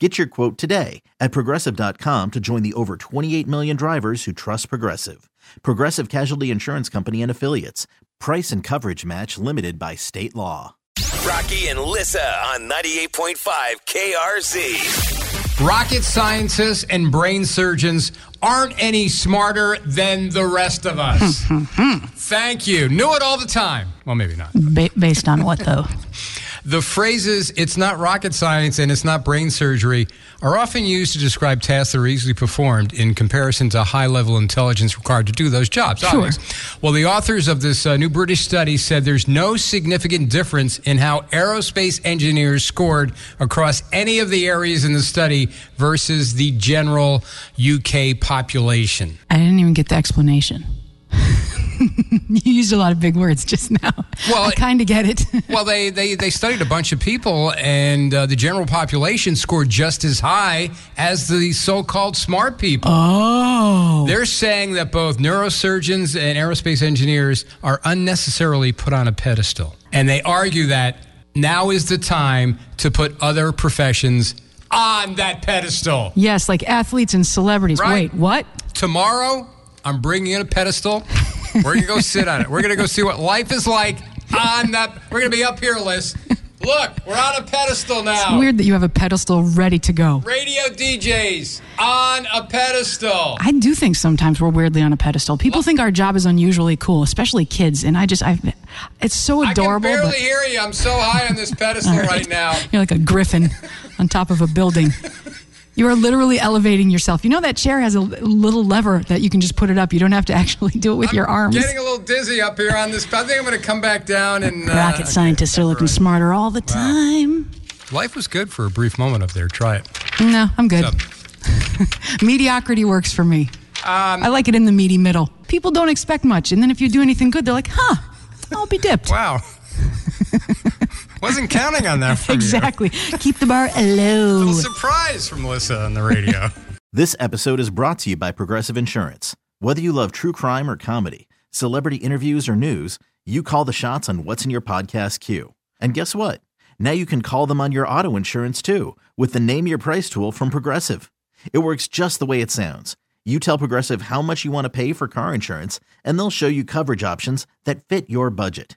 Get your quote today at progressive.com to join the over 28 million drivers who trust Progressive. Progressive Casualty Insurance Company and Affiliates. Price and coverage match limited by state law. Rocky and Lissa on 98.5 KRZ. Rocket scientists and brain surgeons aren't any smarter than the rest of us. Thank you. Knew it all the time. Well, maybe not. Ba- based on what though? The phrases, it's not rocket science and it's not brain surgery, are often used to describe tasks that are easily performed in comparison to high level intelligence required to do those jobs. Sure. obvious. Well, the authors of this uh, new British study said there's no significant difference in how aerospace engineers scored across any of the areas in the study versus the general UK population. I didn't even get the explanation. you used a lot of big words just now. Well, I kind of get it. Well, they, they, they studied a bunch of people, and uh, the general population scored just as high as the so called smart people. oh, They're saying that both neurosurgeons and aerospace engineers are unnecessarily put on a pedestal. And they argue that now is the time to put other professions on that pedestal. yes, like athletes and celebrities. Right. Wait, what? Tomorrow, I'm bringing in a pedestal. We're going to go sit on it. We're going to go see what life is like on that. We're going to be up here, Liz. Look, we're on a pedestal now. It's weird that you have a pedestal ready to go. Radio DJs on a pedestal. I do think sometimes we're weirdly on a pedestal. People think our job is unusually cool, especially kids, and I just, I, it's so adorable. I can barely but hear you. I'm so high on this pedestal right now. You're like a griffin on top of a building. You are literally elevating yourself. You know that chair has a little lever that you can just put it up. You don't have to actually do it with your arms. Getting a little dizzy up here on this. I think I'm going to come back down and. Uh, Rocket scientists are looking smarter all the time. Life was good for a brief moment up there. Try it. No, I'm good. Mediocrity works for me. Um, I like it in the meaty middle. People don't expect much, and then if you do anything good, they're like, "Huh, I'll be dipped." wow. Wasn't counting on that from Exactly. Keep the bar you. low. Little surprise from Melissa on the radio. This episode is brought to you by Progressive Insurance. Whether you love true crime or comedy, celebrity interviews or news, you call the shots on what's in your podcast queue. And guess what? Now you can call them on your auto insurance too with the Name Your Price tool from Progressive. It works just the way it sounds. You tell Progressive how much you want to pay for car insurance, and they'll show you coverage options that fit your budget.